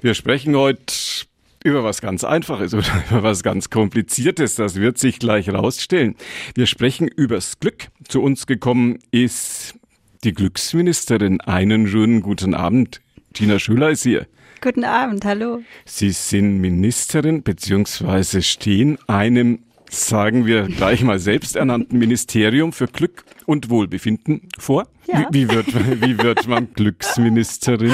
Wir sprechen heute über was ganz Einfaches oder über was ganz Kompliziertes. Das wird sich gleich rausstellen. Wir sprechen übers Glück. Zu uns gekommen ist die Glücksministerin. Einen schönen guten Abend. Tina Schüler ist hier. Guten Abend, hallo. Sie sind Ministerin beziehungsweise stehen einem, sagen wir gleich mal selbsternannten Ministerium für Glück und Wohlbefinden vor. Ja. Wie, wie, wird, wie wird man Glücksministerin?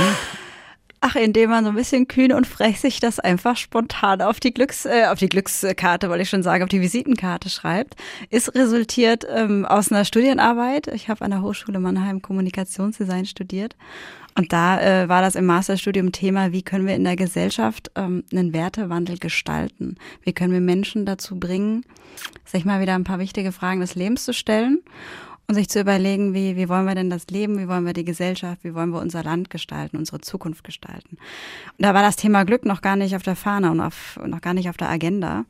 Ach, indem man so ein bisschen kühn und frech sich das einfach spontan auf die Glücks, äh, auf die Glückskarte, wollte ich schon sagen, auf die Visitenkarte schreibt, ist resultiert ähm, aus einer Studienarbeit. Ich habe an der Hochschule Mannheim Kommunikationsdesign studiert. Und da äh, war das im Masterstudium Thema, wie können wir in der Gesellschaft ähm, einen Wertewandel gestalten? Wie können wir Menschen dazu bringen, sich mal wieder ein paar wichtige Fragen des Lebens zu stellen und sich zu überlegen, wie, wie wollen wir denn das Leben, wie wollen wir die Gesellschaft, wie wollen wir unser Land gestalten, unsere Zukunft gestalten. Und da war das Thema Glück noch gar nicht auf der Fahne und auf, noch gar nicht auf der Agenda.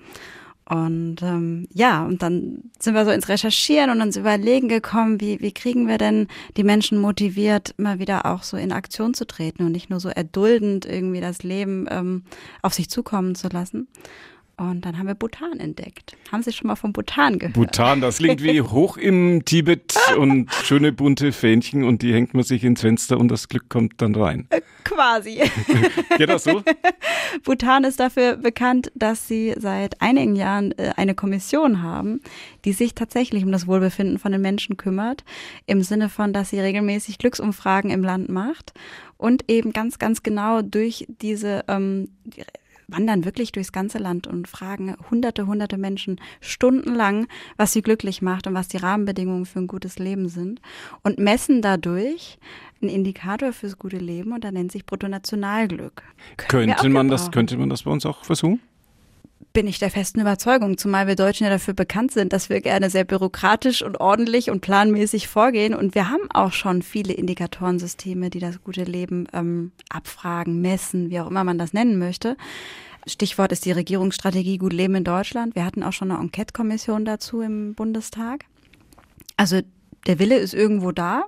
Und ähm, ja, und dann sind wir so ins Recherchieren und ins Überlegen gekommen, wie, wie kriegen wir denn die Menschen motiviert, immer wieder auch so in Aktion zu treten und nicht nur so erduldend irgendwie das Leben ähm, auf sich zukommen zu lassen. Und dann haben wir Bhutan entdeckt. Haben Sie schon mal von Bhutan gehört? Bhutan, das klingt wie hoch im Tibet und schöne bunte Fähnchen und die hängt man sich ins Fenster und das Glück kommt dann rein. Äh, quasi. Geht das so? Bhutan ist dafür bekannt, dass sie seit einigen Jahren äh, eine Kommission haben, die sich tatsächlich um das Wohlbefinden von den Menschen kümmert, im Sinne von, dass sie regelmäßig Glücksumfragen im Land macht und eben ganz, ganz genau durch diese ähm, wandern wirklich durchs ganze Land und fragen hunderte, hunderte Menschen stundenlang, was sie glücklich macht und was die Rahmenbedingungen für ein gutes Leben sind und messen dadurch einen Indikator fürs gute Leben und da nennt sich Bruttonationalglück. könnte man das, könnte man das bei uns auch versuchen? Bin ich der festen Überzeugung, zumal wir Deutschen ja dafür bekannt sind, dass wir gerne sehr bürokratisch und ordentlich und planmäßig vorgehen. Und wir haben auch schon viele Indikatorensysteme, die das gute Leben ähm, abfragen, messen, wie auch immer man das nennen möchte. Stichwort ist die Regierungsstrategie Gut Leben in Deutschland. Wir hatten auch schon eine Enquete-Kommission dazu im Bundestag. Also der Wille ist irgendwo da,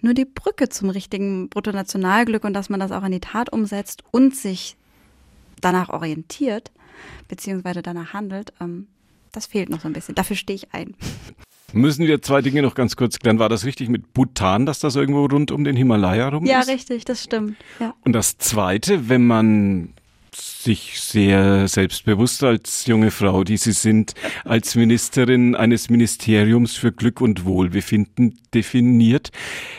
nur die Brücke zum richtigen Bruttonationalglück und dass man das auch in die Tat umsetzt und sich danach orientiert, beziehungsweise danach handelt, ähm, das fehlt noch so ein bisschen. Dafür stehe ich ein. Müssen wir zwei Dinge noch ganz kurz klären. War das richtig mit Bhutan, dass das irgendwo rund um den Himalaya rum ja, ist? Ja, richtig, das stimmt. Ja. Und das Zweite, wenn man sich sehr selbstbewusst als junge Frau, die Sie sind, als Ministerin eines Ministeriums für Glück und Wohlbefinden definiert.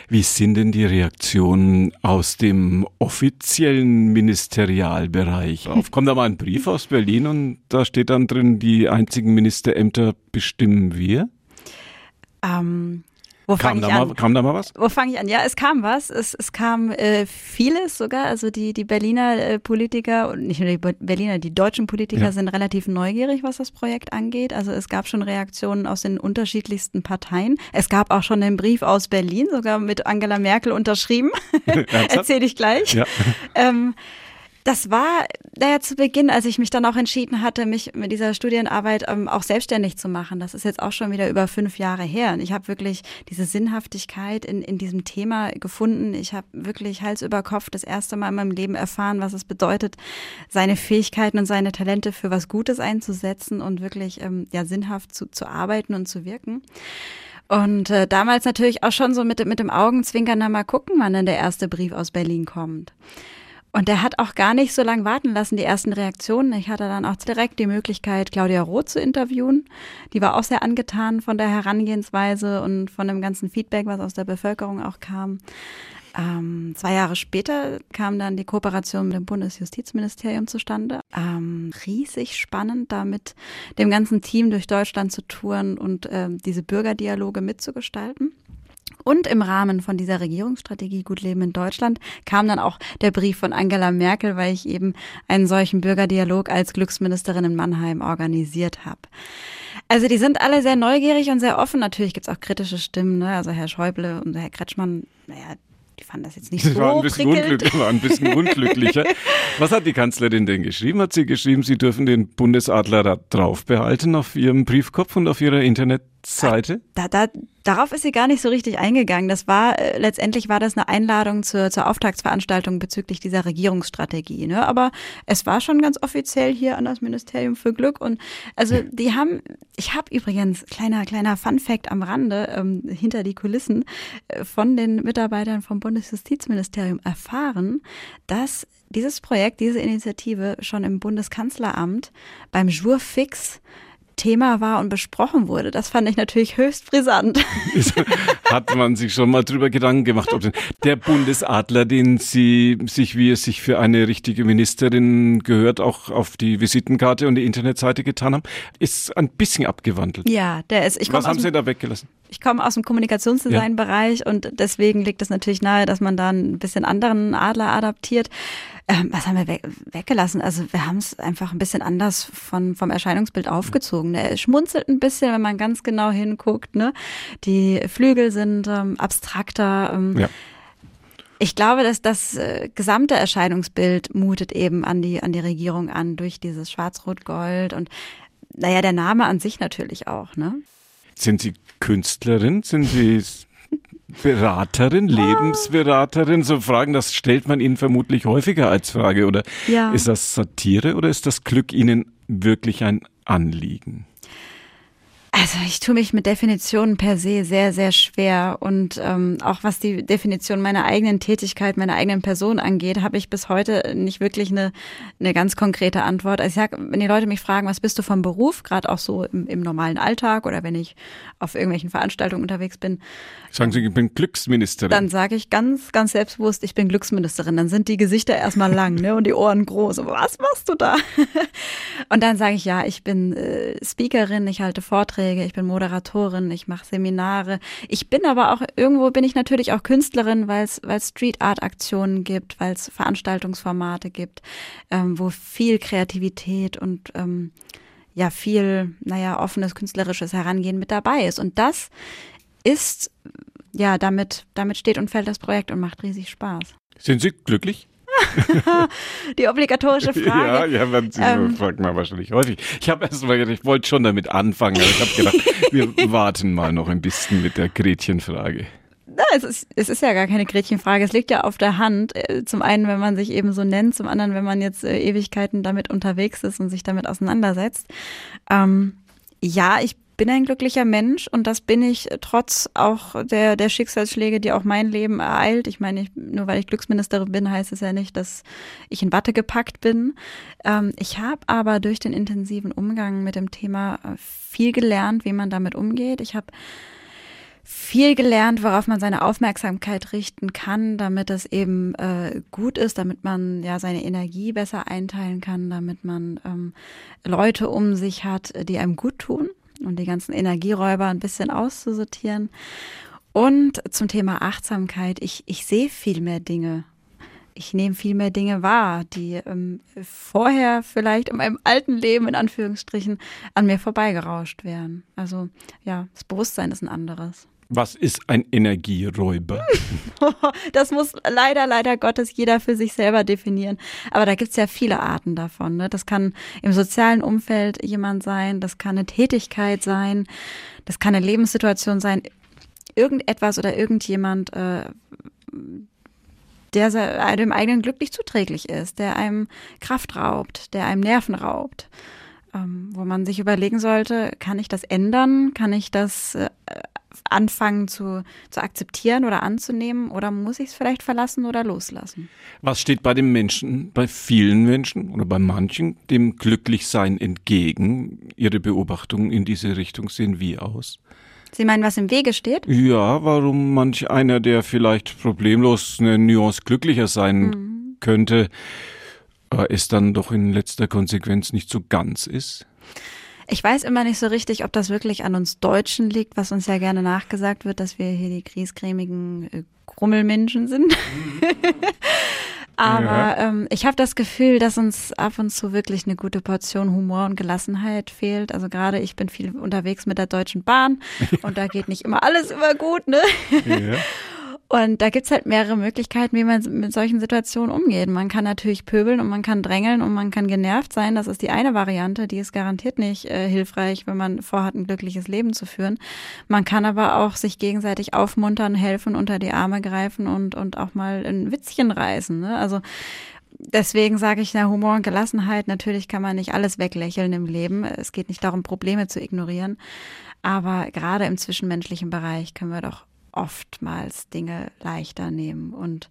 Wie sind denn die Reaktionen aus dem offiziellen Ministerialbereich? Auf kommt da mal ein Brief aus Berlin und da steht dann drin, die einzigen Ministerämter bestimmen wir? Ähm, wo kam, da mal, kam da mal was? Wo fange ich an? Ja, es kam was. Es, es kam äh, vieles sogar. Also die, die Berliner äh, Politiker und nicht nur die Berliner, die deutschen Politiker ja. sind relativ neugierig, was das Projekt angeht. Also es gab schon Reaktionen aus den unterschiedlichsten Parteien. Es gab auch schon einen Brief aus Berlin, sogar mit Angela Merkel unterschrieben. Erzähle ich gleich. Ja. Ähm, das war naja, zu Beginn, als ich mich dann auch entschieden hatte, mich mit dieser Studienarbeit ähm, auch selbstständig zu machen. Das ist jetzt auch schon wieder über fünf Jahre her. Und ich habe wirklich diese Sinnhaftigkeit in, in diesem Thema gefunden. Ich habe wirklich Hals über Kopf das erste Mal in meinem Leben erfahren, was es bedeutet, seine Fähigkeiten und seine Talente für was Gutes einzusetzen und wirklich ähm, ja sinnhaft zu, zu arbeiten und zu wirken. Und äh, damals natürlich auch schon so mit, mit dem Augenzwinkern, na mal gucken, wann denn der erste Brief aus Berlin kommt. Und der hat auch gar nicht so lange warten lassen, die ersten Reaktionen. Ich hatte dann auch direkt die Möglichkeit, Claudia Roth zu interviewen. Die war auch sehr angetan von der Herangehensweise und von dem ganzen Feedback, was aus der Bevölkerung auch kam. Ähm, zwei Jahre später kam dann die Kooperation mit dem Bundesjustizministerium zustande. Ähm, riesig spannend, da mit dem ganzen Team durch Deutschland zu touren und ähm, diese Bürgerdialoge mitzugestalten. Und im Rahmen von dieser Regierungsstrategie Gut Leben in Deutschland kam dann auch der Brief von Angela Merkel, weil ich eben einen solchen Bürgerdialog als Glücksministerin in Mannheim organisiert habe. Also die sind alle sehr neugierig und sehr offen. Natürlich gibt's auch kritische Stimmen, ne? also Herr Schäuble und Herr Kretschmann, naja, die fanden das jetzt nicht so war ein bisschen unglücklich, war ein bisschen unglücklicher. Was hat die Kanzlerin denn geschrieben? Hat sie geschrieben, sie dürfen den Bundesadler da drauf behalten auf ihrem Briefkopf und auf ihrer Internet Seite? Da, da, darauf ist sie gar nicht so richtig eingegangen. Das war, äh, letztendlich war das eine Einladung zur, zur Auftaktsveranstaltung bezüglich dieser Regierungsstrategie. Ne? Aber es war schon ganz offiziell hier an das Ministerium für Glück. Und also die haben, ich habe übrigens, kleiner, kleiner Fun-Fact am Rande, ähm, hinter die Kulissen, äh, von den Mitarbeitern vom Bundesjustizministerium erfahren, dass dieses Projekt, diese Initiative schon im Bundeskanzleramt beim Jour fix Thema war und besprochen wurde. Das fand ich natürlich höchst brisant. Hat man sich schon mal drüber Gedanken gemacht, ob der Bundesadler, den Sie sich, wie es sich für eine richtige Ministerin gehört, auch auf die Visitenkarte und die Internetseite getan haben, ist ein bisschen abgewandelt. Ja, der ist. Ich Was haben Sie da weggelassen? Ich komme aus dem Kommunikationsdesign-Bereich ja. und deswegen liegt es natürlich nahe, dass man da ein bisschen anderen Adler adaptiert. Ähm, was haben wir we weggelassen? Also wir haben es einfach ein bisschen anders von, vom Erscheinungsbild aufgezogen. Er schmunzelt ein bisschen, wenn man ganz genau hinguckt. Ne? Die Flügel sind ähm, abstrakter. Ähm, ja. Ich glaube, dass das äh, gesamte Erscheinungsbild mutet eben an die, an die Regierung an durch dieses Schwarz-Rot-Gold und naja, der Name an sich natürlich auch, ne? Sind Sie Künstlerin? Sind Sie Beraterin, Lebensberaterin? So Fragen, das stellt man Ihnen vermutlich häufiger als Frage. Oder ja. ist das Satire oder ist das Glück Ihnen wirklich ein Anliegen? Also ich tue mich mit Definitionen per se sehr, sehr schwer. Und ähm, auch was die Definition meiner eigenen Tätigkeit, meiner eigenen Person angeht, habe ich bis heute nicht wirklich eine, eine ganz konkrete Antwort. Also ich sag, wenn die Leute mich fragen, was bist du vom Beruf, gerade auch so im, im normalen Alltag oder wenn ich auf irgendwelchen Veranstaltungen unterwegs bin. Sagen Sie, ich bin Glücksministerin. Dann sage ich ganz, ganz selbstbewusst, ich bin Glücksministerin. Dann sind die Gesichter erstmal lang ne, und die Ohren groß. was machst du da? und dann sage ich, ja, ich bin äh, Speakerin, ich halte Vorträge Vorträge, ich bin Moderatorin, ich mache Seminare. Ich bin aber auch, irgendwo bin ich natürlich auch Künstlerin, weil es Street Art Aktionen gibt, weil es Veranstaltungsformate gibt, ähm, wo viel Kreativität und ähm, ja viel, naja, offenes künstlerisches Herangehen mit dabei ist. Und das ist, ja, damit, damit steht und fällt das Projekt und macht riesig Spaß. Sind Sie glücklich? die obligatorische Frage. Ja, ja, man, Sie ähm, fragt man wahrscheinlich häufig. Ich habe erst mal gedacht, ich wollte schon damit anfangen, aber ich habe gedacht, wir warten mal noch ein bisschen mit der Gretchenfrage. Na, es ist, es ist ja gar keine Gretchenfrage. Es liegt ja auf der Hand. Äh, zum einen, wenn man sich eben so nennt, zum anderen, wenn man jetzt äh, Ewigkeiten damit unterwegs ist und sich damit auseinandersetzt. Ähm, ja, ich bin ein glücklicher Mensch und das bin ich trotz auch der, der Schicksalsschläge, die auch mein Leben ereilt. Ich meine, ich, nur weil ich Glücksministerin bin, heißt es ja nicht, dass ich in Watte gepackt bin. Ähm, ich habe aber durch den intensiven Umgang mit dem Thema äh, viel gelernt, wie man damit umgeht. Ich habe viel gelernt, worauf man seine Aufmerksamkeit richten kann, damit es eben äh, gut ist, damit man ja seine Energie besser einteilen kann, damit man ähm, Leute um sich hat, die einem gut tun und die ganzen Energieräuber ein bisschen auszusortieren. Und zum Thema Achtsamkeit, ich, ich sehe viel mehr Dinge. Ich nehme viel mehr Dinge wahr, die ähm, vorher vielleicht in meinem alten Leben in Anführungsstrichen an mir vorbeigerauscht wären. Also ja, das Bewusstsein ist ein anderes. Was ist ein Energieräuber? das muss leider, leider Gottes jeder für sich selber definieren. Aber da gibt es ja viele Arten davon. Ne? Das kann im sozialen Umfeld jemand sein, das kann eine Tätigkeit sein, das kann eine Lebenssituation sein, irgendetwas oder irgendjemand, äh, der einem eigenen Glück nicht zuträglich ist, der einem Kraft raubt, der einem Nerven raubt. Ähm, wo man sich überlegen sollte, kann ich das ändern? Kann ich das äh, anfangen zu, zu akzeptieren oder anzunehmen oder muss ich es vielleicht verlassen oder loslassen? Was steht bei den Menschen, bei vielen Menschen oder bei manchen dem Glücklichsein entgegen? Ihre Beobachtungen in diese Richtung sehen wie aus? Sie meinen, was im Wege steht? Ja, warum manch einer, der vielleicht problemlos eine Nuance glücklicher sein mhm. könnte, äh, es dann doch in letzter Konsequenz nicht so ganz ist? Ich weiß immer nicht so richtig, ob das wirklich an uns Deutschen liegt, was uns ja gerne nachgesagt wird, dass wir hier die griesgrämigen äh, Grummelmenschen sind. Aber ja. ähm, ich habe das Gefühl, dass uns ab und zu wirklich eine gute Portion Humor und Gelassenheit fehlt. Also gerade ich bin viel unterwegs mit der Deutschen Bahn und da geht nicht immer alles immer gut, ne? Ja. Und da gibt's halt mehrere Möglichkeiten, wie man mit solchen Situationen umgeht. Man kann natürlich pöbeln und man kann drängeln und man kann genervt sein. Das ist die eine Variante, die ist garantiert nicht äh, hilfreich, wenn man vorhat, ein glückliches Leben zu führen. Man kann aber auch sich gegenseitig aufmuntern, helfen, unter die Arme greifen und, und auch mal ein Witzchen reißen. Ne? Also deswegen sage ich, na, Humor und Gelassenheit, natürlich kann man nicht alles weglächeln im Leben. Es geht nicht darum, Probleme zu ignorieren. Aber gerade im zwischenmenschlichen Bereich können wir doch oftmals Dinge leichter nehmen. Und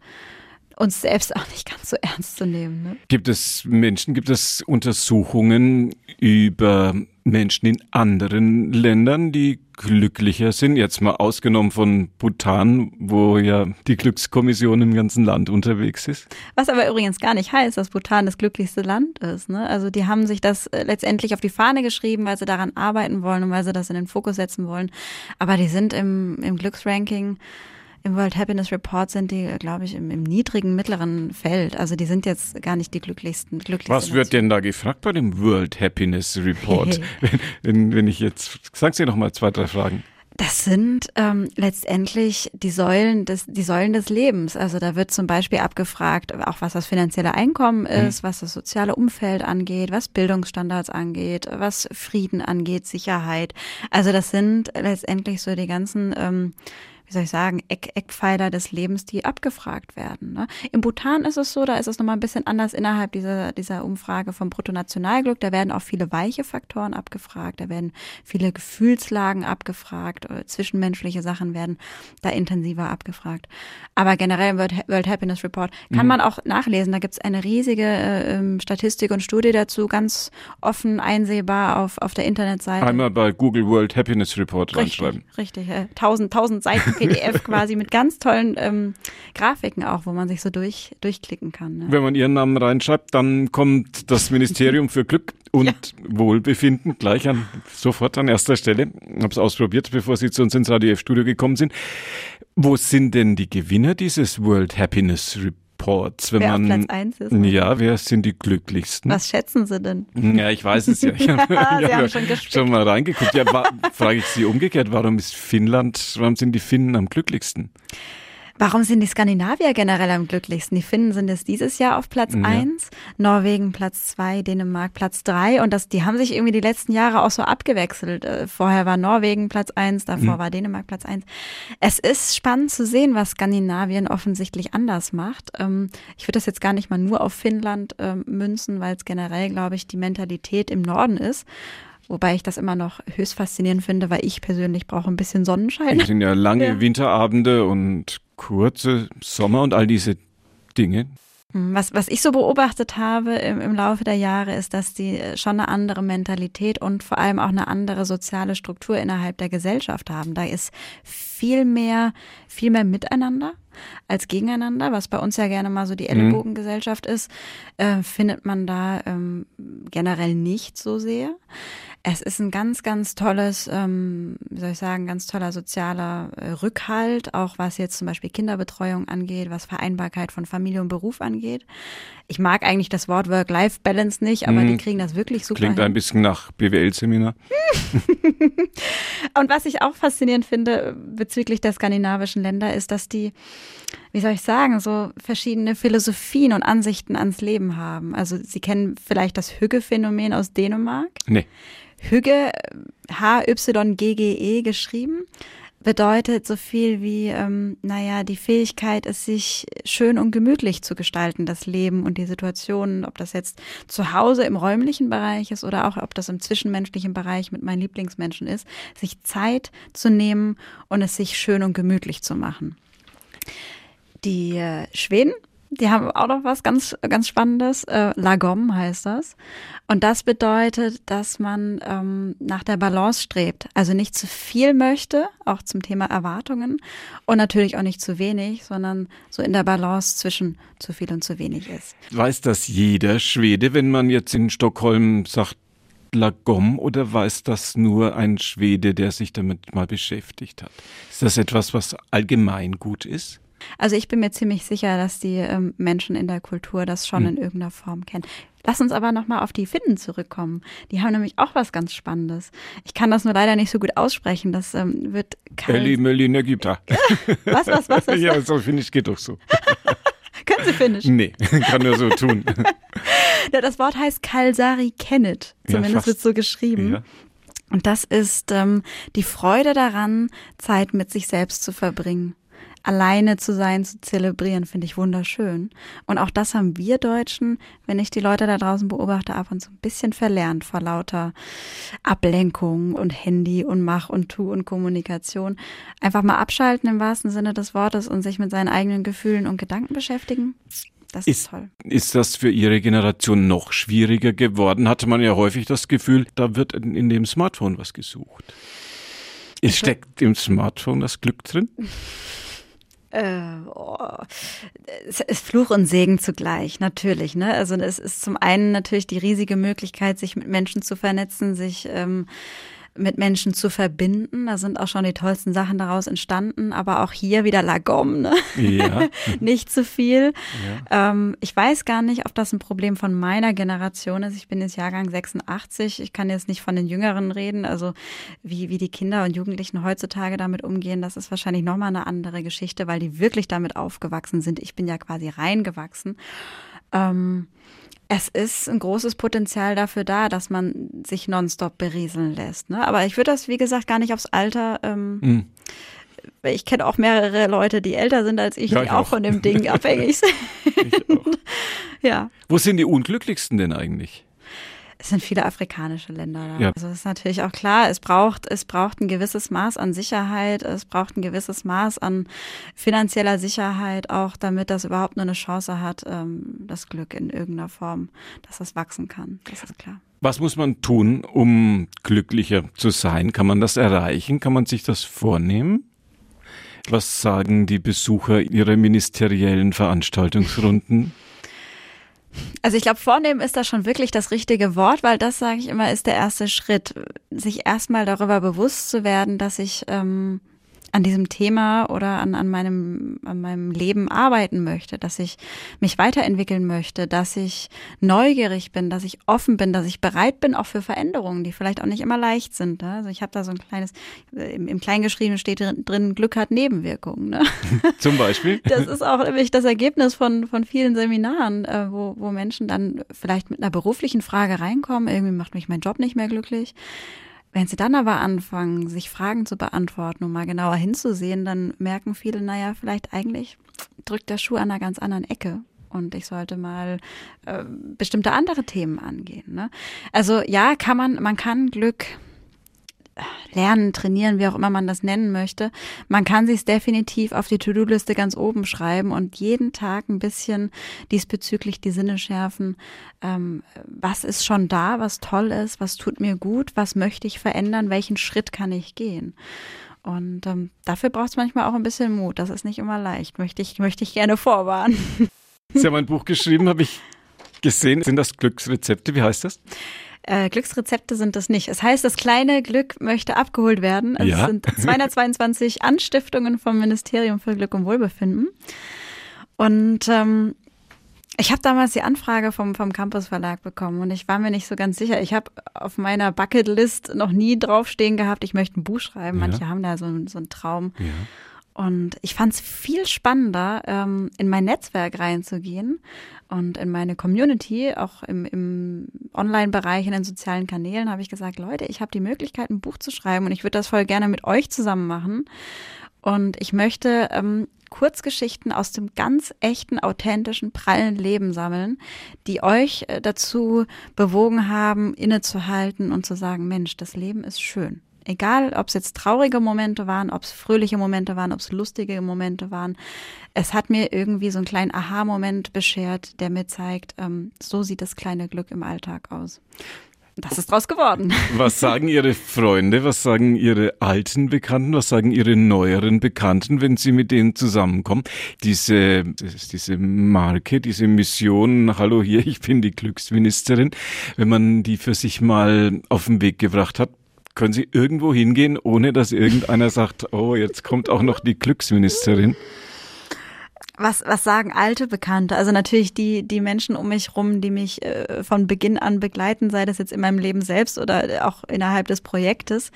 uns selbst auch nicht ganz so ernst zu nehmen. Ne? Gibt es Menschen, gibt es Untersuchungen über Menschen in anderen Ländern, die glücklicher sind? Jetzt mal ausgenommen von Bhutan, wo ja die Glückskommission im ganzen Land unterwegs ist. Was aber übrigens gar nicht heißt, dass Bhutan das glücklichste Land ist. Ne? Also die haben sich das äh, letztendlich auf die Fahne geschrieben, weil sie daran arbeiten wollen und weil sie das in den Fokus setzen wollen. Aber die sind im, im Glücksranking im World Happiness Report sind die, glaube ich, im, im, niedrigen, mittleren Feld. Also die sind jetzt gar nicht die glücklichsten. glücklichsten Was wird denn da gefragt bei dem World Happiness Report? wenn, wenn, wenn ich jetzt, sagen Sie noch mal zwei, drei Fragen. Das sind ähm, letztendlich die Säulen des die Säulen des Lebens. Also da wird zum Beispiel abgefragt, auch was das finanzielle Einkommen mhm. ist, mhm. was das soziale Umfeld angeht, was Bildungsstandards angeht, was Frieden angeht, Sicherheit. Also das sind letztendlich so die ganzen ähm, wie soll ich sagen, Eck, Eckpfeiler des Lebens, die abgefragt werden. Ne? Im Bhutan ist es so, da ist es nochmal ein bisschen anders innerhalb dieser, dieser Umfrage vom Bruttonationalglück. Da werden auch viele weiche Faktoren abgefragt, da werden viele Gefühlslagen abgefragt, äh, zwischenmenschliche Sachen werden da intensiver abgefragt. Aber generell im World, World Happiness Report kann mhm. man auch nachlesen. Da gibt es eine riesige äh, ähm, Statistik und Studie dazu, ganz offen einsehbar auf, auf der Internetseite. Einmal bei Google World Happiness Report richtig, reinschreiben. Richtig, äh, tausend, tausend Seiten PDF quasi mit ganz tollen ähm, Grafiken auch, wo man sich so durch, durchklicken kann. Ne? Wenn man Ihren Namen reinschreibt, dann kommt das Ministerium für Glück und ja. Wohlbefinden gleich an, sofort an erster Stelle. Ich habe es ausprobiert, bevor Sie zu uns ins Radio F-Studio gekommen sind. Wo sind denn die Gewinner dieses World Happiness Report? Reports. Wenn wer man, auf Platz 1 ist. Ja, wer sind die glücklichsten? Was schätzen Sie denn? Ja, ich weiß es ja. Ich ja, habe hab schon, schon, mal reingeguckt. Ja, frage ich Sie umgekehrt, warum ist Finnland, warum sind die Finnen am glücklichsten? Warum sind die Skandinavier generell am glücklichsten? Die Finnen sind es dieses Jahr auf Platz ja. eins, Norwegen Platz zwei, Dänemark Platz drei und das, die haben sich irgendwie die letzten Jahre auch so abgewechselt. Äh, vorher war Norwegen Platz eins, davor mhm. war Dänemark Platz eins. Es ist spannend zu sehen, was Skandinavien offensichtlich anders macht. Ähm, ich würde das jetzt gar nicht mal nur auf Finnland ähm, münzen, weil es generell, glaube ich, die Mentalität im Norden ist. Wobei ich das immer noch höchst faszinierend finde, weil ich persönlich brauche ein bisschen Sonnenschein. Es sind ja lange ja. Winterabende und kurze Sommer und all diese Dinge. Hm, was, was ich so beobachtet habe im, im Laufe der Jahre, ist, dass die äh, schon eine andere Mentalität und vor allem auch eine andere soziale Struktur innerhalb der Gesellschaft haben. Da ist viel mehr, viel mehr Miteinander als gegeneinander, was bei uns ja gerne mal so die mhm. Ellenbogengesellschaft ist, äh, findet man da ähm, generell nicht so sehr. Es ist ein ganz, ganz tolles, ähm, wie soll ich sagen, ganz toller sozialer äh, Rückhalt, auch was jetzt zum Beispiel Kinderbetreuung angeht, was Vereinbarkeit von Familie und Beruf angeht. Ich mag eigentlich das Wort Work-Life-Balance nicht, aber mhm. die kriegen das wirklich super. Klingt hin. ein bisschen nach BWL-Seminar. und was ich auch faszinierend finde bezüglich der skandinavischen Länder, ist, dass die, wie soll ich sagen, so verschiedene Philosophien und Ansichten ans Leben haben. Also Sie kennen vielleicht das Hügge-Phänomen aus Dänemark. Nee. Hügge, H-Y-G-G-E geschrieben, bedeutet so viel wie, ähm, naja, die Fähigkeit, es sich schön und gemütlich zu gestalten, das Leben und die Situationen, ob das jetzt zu Hause im räumlichen Bereich ist oder auch ob das im zwischenmenschlichen Bereich mit meinen Lieblingsmenschen ist, sich Zeit zu nehmen und es sich schön und gemütlich zu machen. Die äh, Schweden die haben auch noch was ganz, ganz Spannendes. Äh, Lagom heißt das. Und das bedeutet, dass man ähm, nach der Balance strebt. Also nicht zu viel möchte, auch zum Thema Erwartungen. Und natürlich auch nicht zu wenig, sondern so in der Balance zwischen zu viel und zu wenig ist. Weiß das jeder Schwede, wenn man jetzt in Stockholm sagt, Lagom oder weiß das nur ein Schwede, der sich damit mal beschäftigt hat? Ist das etwas, was allgemein gut ist? Also ich bin mir ziemlich sicher, dass die ähm, Menschen in der Kultur das schon hm. in irgendeiner Form kennen. Lass uns aber nochmal auf die Finnen zurückkommen. Die haben nämlich auch was ganz Spannendes. Ich kann das nur leider nicht so gut aussprechen. Das ähm, wird Eli Möllin Ägypter. was, was, was? was ja, so finde ich, geht doch so. Können Sie Finnisch? Nee, kann nur so tun. ja, das Wort heißt Kalsari Kennet. Zumindest ja, wird so geschrieben. Ja. Und das ist ähm, die Freude daran, Zeit mit sich selbst zu verbringen alleine zu sein, zu zelebrieren, finde ich wunderschön. Und auch das haben wir Deutschen, wenn ich die Leute da draußen beobachte, ab und zu ein bisschen verlernt vor lauter Ablenkung und Handy und Mach und Tu und Kommunikation. Einfach mal abschalten im wahrsten Sinne des Wortes und sich mit seinen eigenen Gefühlen und Gedanken beschäftigen. Das ist, ist, toll. Ist das für Ihre Generation noch schwieriger geworden? Hatte man ja häufig das Gefühl, da wird in, in dem Smartphone was gesucht. Es steckt im Smartphone das Glück drin? Äh, oh, es ist Fluch und Segen zugleich, natürlich. Ne? Also es ist zum einen natürlich die riesige Möglichkeit, sich mit Menschen zu vernetzen, sich ähm, mit Menschen zu verbinden. Da sind auch schon die tollsten Sachen daraus entstanden, aber auch hier wieder Lagom, ne? Ja. nicht zu viel. Ja. Ähm, ich weiß gar nicht, ob das ein Problem von meiner Generation ist. Ich bin jetzt Jahrgang 86. Ich kann jetzt nicht von den Jüngeren reden. Also wie, wie die Kinder und Jugendlichen heutzutage damit umgehen, das ist wahrscheinlich nochmal eine andere Geschichte, weil die wirklich damit aufgewachsen sind. Ich bin ja quasi reingewachsen. Ähm, es ist ein großes Potenzial dafür da, dass man sich nonstop berieseln lässt. Ne? Aber ich würde das, wie gesagt, gar nicht aufs Alter. Ähm, mhm. Ich kenne auch mehrere Leute, die älter sind als ich, ja, die auch, auch von dem Ding abhängig sind. ja. Wo sind die unglücklichsten denn eigentlich? Es sind viele afrikanische Länder da. Ja. Also ist natürlich auch klar, es braucht, es braucht ein gewisses Maß an Sicherheit, es braucht ein gewisses Maß an finanzieller Sicherheit, auch damit das überhaupt nur eine Chance hat, ähm, das Glück in irgendeiner Form, dass das wachsen kann. Das ist klar. Was muss man tun, um glücklicher zu sein? Kann man das erreichen? Kann man sich das vornehmen? Was sagen die Besucher ihrer ministeriellen Veranstaltungsrunden? Also ich glaube, vornehmen ist da schon wirklich das richtige Wort, weil das, sage ich immer, ist der erste Schritt, sich erstmal darüber bewusst zu werden, dass ich ähm, an diesem Thema oder an, an, meinem, an meinem Leben arbeiten möchte, dass ich mich weiterentwickeln möchte, dass ich neugierig bin, dass ich offen bin, dass ich bereit bin auch für Veränderungen, die vielleicht auch nicht immer leicht sind. Ne? Also ich habe da so ein kleines, im, im Kleingeschriebenen steht drin, Glück hat Nebenwirkungen. Ne? Zum Beispiel? Das ist auch nämlich das Ergebnis von, von vielen Seminaren, äh, wo, wo Menschen dann vielleicht mit einer beruflichen Frage reinkommen, irgendwie macht mich mein Job nicht mehr glücklich wenn sie dann aber anfangen, sich Fragen zu beantworten und mal genauer hinzusehen, dann merken viele, naja, vielleicht eigentlich drückt der Schuh an einer ganz anderen Ecke und ich sollte mal äh, bestimmte andere Themen angehen. Ne? Also ja, kann man, man kann Glück lernen, trainieren, wie auch immer man das nennen möchte. Man kann sich definitiv auf die To-Do-Liste ganz oben schreiben und jeden Tag ein bisschen diesbezüglich die Sinne schärfen. Ähm, was ist schon da, was toll ist, was tut mir gut, was möchte ich verändern, welchen Schritt kann ich gehen? Und ähm, dafür braucht es manchmal auch ein bisschen Mut. Das ist nicht immer leicht. Möchte ich, möchte ich gerne vorwarnen. Sie haben ein Buch geschrieben, habe ich gesehen. Sind das Glücksrezepte? Wie heißt das? Äh, Glücksrezepte sind das nicht. Es heißt, das kleine Glück möchte abgeholt werden. Also ja. Es sind 222 Anstiftungen vom Ministerium für Glück und Wohlbefinden. Und ähm, ich habe damals die Anfrage vom, vom Campus Verlag bekommen und ich war mir nicht so ganz sicher. Ich habe auf meiner Bucketlist noch nie draufstehen gehabt, ich möchte ein Buch schreiben. Ja. Manche haben da so, so einen Traum. Ja. Und ich fand es viel spannender, ähm, in mein Netzwerk reinzugehen und in meine Community, auch im, im Online-Bereich, in den sozialen Kanälen, habe ich gesagt, Leute, ich habe die Möglichkeit, ein Buch zu schreiben und ich würde das voll gerne mit euch zusammen machen. Und ich möchte ähm, Kurzgeschichten aus dem ganz echten, authentischen, prallen Leben sammeln, die euch äh, dazu bewogen haben, innezuhalten und zu sagen, Mensch, das Leben ist schön. Egal, ob es jetzt traurige Momente waren, ob es fröhliche Momente waren, ob es lustige Momente waren. Es hat mir irgendwie so einen kleinen Aha-Moment beschert, der mir zeigt, ähm, so sieht das kleine Glück im Alltag aus. Das ist draus geworden. Was sagen Ihre Freunde, was sagen Ihre alten Bekannten, was sagen Ihre neueren Bekannten, wenn Sie mit denen zusammenkommen? Diese, diese Marke, diese Mission, hallo hier, ich bin die Glücksministerin, wenn man die für sich mal auf den Weg gebracht hat, können Sie irgendwo hingehen, ohne dass irgendeiner sagt, oh, jetzt kommt auch noch die Glücksministerin? Was, was sagen alte Bekannte? Also natürlich die, die Menschen um mich rum, die mich äh, von Beginn an begleiten, sei das jetzt in meinem Leben selbst oder auch innerhalb des Projektes.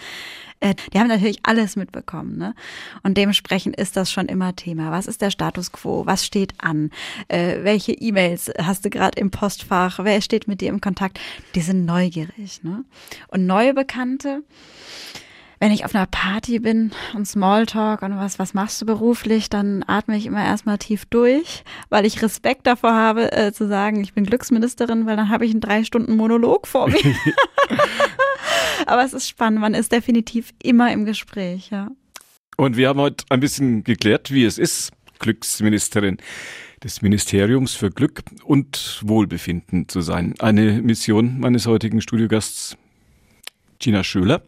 Äh, die haben natürlich alles mitbekommen. Ne? Und dementsprechend ist das schon immer Thema. Was ist der Status quo? Was steht an? Äh, welche E-Mails hast du gerade im Postfach? Wer steht mit dir im Kontakt? Die sind neugierig. Ne? Und neue Bekannte, wenn ich auf einer Party bin und Smalltalk und was, was machst du beruflich, dann atme ich immer erstmal tief durch, weil ich Respekt davor habe, äh, zu sagen, ich bin Glücksministerin, weil dann habe ich einen drei Stunden Monolog vor mir. Aber es ist spannend, man ist definitiv immer im Gespräch, ja. Und wir haben heute ein bisschen geklärt, wie es ist, Glücksministerin des Ministeriums für Glück und Wohlbefinden zu sein. Eine Mission meines heutigen Studiogasts, Gina Schöler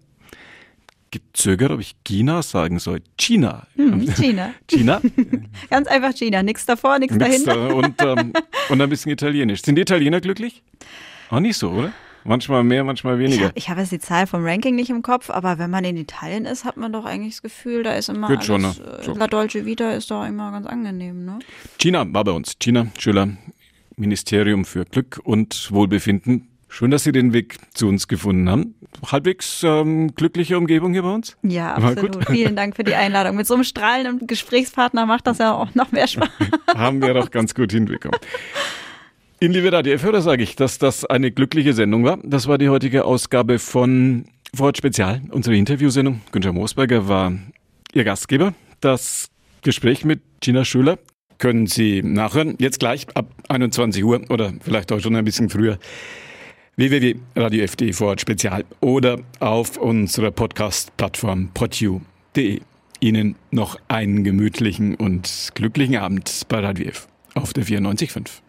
gezögert, ob ich China sagen soll. China. Hm, China. China. Ganz einfach China. Nichts davor, nichts dahinter. und, ähm, und ein bisschen Italienisch. Sind die Italiener glücklich? Auch nicht so, oder? Manchmal mehr, manchmal weniger. Ich habe hab jetzt die Zahl vom Ranking nicht im Kopf, aber wenn man in Italien ist, hat man doch eigentlich das Gefühl, da ist immer Geht alles, schon, ne? Äh, so. La Dolce Vita ist doch immer ganz angenehm, ne? China war bei uns. China Schüler, Ministerium für Glück und Wohlbefinden Schön, dass Sie den Weg zu uns gefunden haben. Halbwegs ähm, glückliche Umgebung hier bei uns? Ja, absolut. Vielen Dank für die Einladung. Mit so einem strahlenden Gesprächspartner macht das ja auch noch mehr Spaß. haben wir doch ganz gut hinbekommen. Ihnen, liebe Radio-Hörer, sage ich, dass das eine glückliche Sendung war. Das war die heutige Ausgabe von Wort Spezial, unsere Interviewsendung. Günther Moosberger war Ihr Gastgeber. Das Gespräch mit Gina Schüler können Sie nachhören. Jetzt gleich ab 21 Uhr oder vielleicht auch schon ein bisschen früher www.radio.fd vor Spezial oder auf unserer Podcast-Plattform podu.de. Ihnen noch einen gemütlichen und glücklichen Abend bei Radio F auf der 94.5.